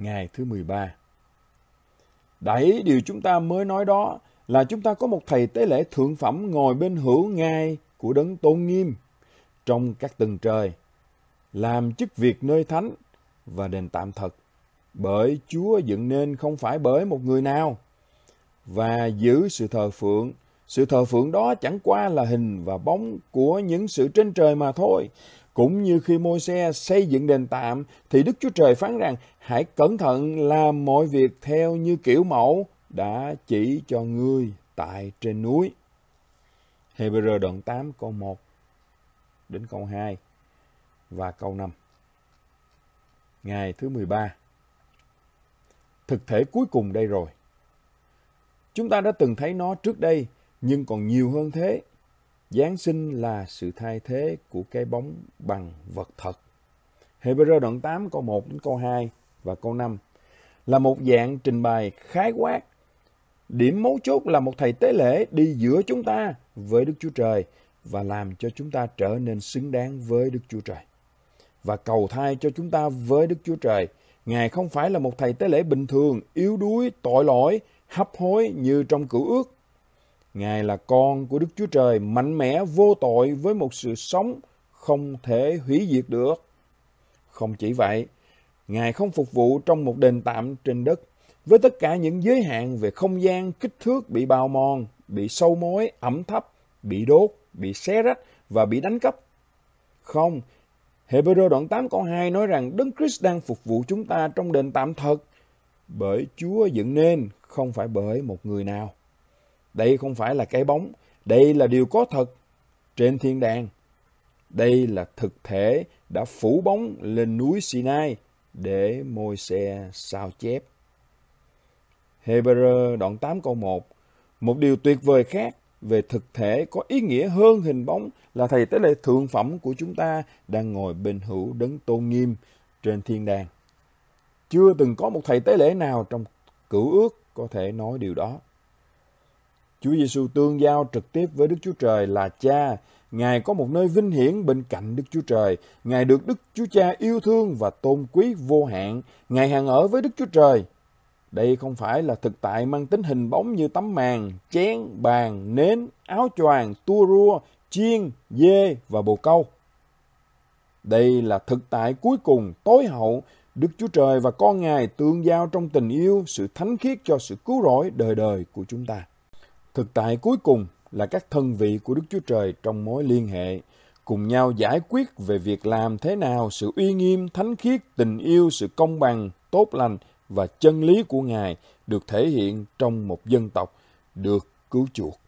Ngày thứ 13 Đấy, điều chúng ta mới nói đó là chúng ta có một thầy tế lễ thượng phẩm ngồi bên hữu ngai của đấng tôn nghiêm trong các tầng trời, làm chức việc nơi thánh và đền tạm thật, bởi Chúa dựng nên không phải bởi một người nào, và giữ sự thờ phượng. Sự thờ phượng đó chẳng qua là hình và bóng của những sự trên trời mà thôi. Cũng như khi môi xe xây dựng đền tạm, thì Đức Chúa Trời phán rằng, hãy cẩn thận làm mọi việc theo như kiểu mẫu đã chỉ cho ngươi tại trên núi. Hebrew đoạn 8 câu 1 đến câu 2 và câu 5. Ngày thứ 13 Thực thể cuối cùng đây rồi. Chúng ta đã từng thấy nó trước đây, nhưng còn nhiều hơn thế. Giáng sinh là sự thay thế của cái bóng bằng vật thật. Hebrew đoạn 8 câu 1 đến câu 2 và câu 5 là một dạng trình bày khái quát. Điểm mấu chốt là một thầy tế lễ đi giữa chúng ta với Đức Chúa Trời và làm cho chúng ta trở nên xứng đáng với Đức Chúa Trời. Và cầu thai cho chúng ta với Đức Chúa Trời. Ngài không phải là một thầy tế lễ bình thường, yếu đuối, tội lỗi, hấp hối như trong cựu ước. Ngài là con của Đức Chúa Trời, mạnh mẽ, vô tội với một sự sống không thể hủy diệt được. Không chỉ vậy, Ngài không phục vụ trong một đền tạm trên đất với tất cả những giới hạn về không gian, kích thước bị bào mòn, bị sâu mối, ẩm thấp, bị đốt, bị xé rách và bị đánh cắp. Không, Hebrew đoạn 8 câu 2 nói rằng Đấng Christ đang phục vụ chúng ta trong đền tạm thật bởi Chúa dựng nên, không phải bởi một người nào. Đây không phải là cái bóng, đây là điều có thật trên thiên đàng. Đây là thực thể đã phủ bóng lên núi Sinai để môi xe sao chép. Hebrew đoạn 8 câu 1 Một điều tuyệt vời khác về thực thể có ý nghĩa hơn hình bóng là thầy tế lễ thượng phẩm của chúng ta đang ngồi bên hữu đấng tôn nghiêm trên thiên đàng. Chưa từng có một thầy tế lễ nào trong cửu ước có thể nói điều đó. Chúa Giêsu tương giao trực tiếp với Đức Chúa Trời là Cha. Ngài có một nơi vinh hiển bên cạnh Đức Chúa Trời. Ngài được Đức Chúa Cha yêu thương và tôn quý vô hạn. Ngài hàng ở với Đức Chúa Trời. Đây không phải là thực tại mang tính hình bóng như tấm màn, chén, bàn, nến, áo choàng, tua rua, chiên, dê và bồ câu. Đây là thực tại cuối cùng, tối hậu, Đức Chúa Trời và con Ngài tương giao trong tình yêu, sự thánh khiết cho sự cứu rỗi đời đời của chúng ta. Thực tại cuối cùng là các thân vị của Đức Chúa Trời trong mối liên hệ, cùng nhau giải quyết về việc làm thế nào sự uy nghiêm, thánh khiết, tình yêu, sự công bằng, tốt lành và chân lý của Ngài được thể hiện trong một dân tộc được cứu chuộc.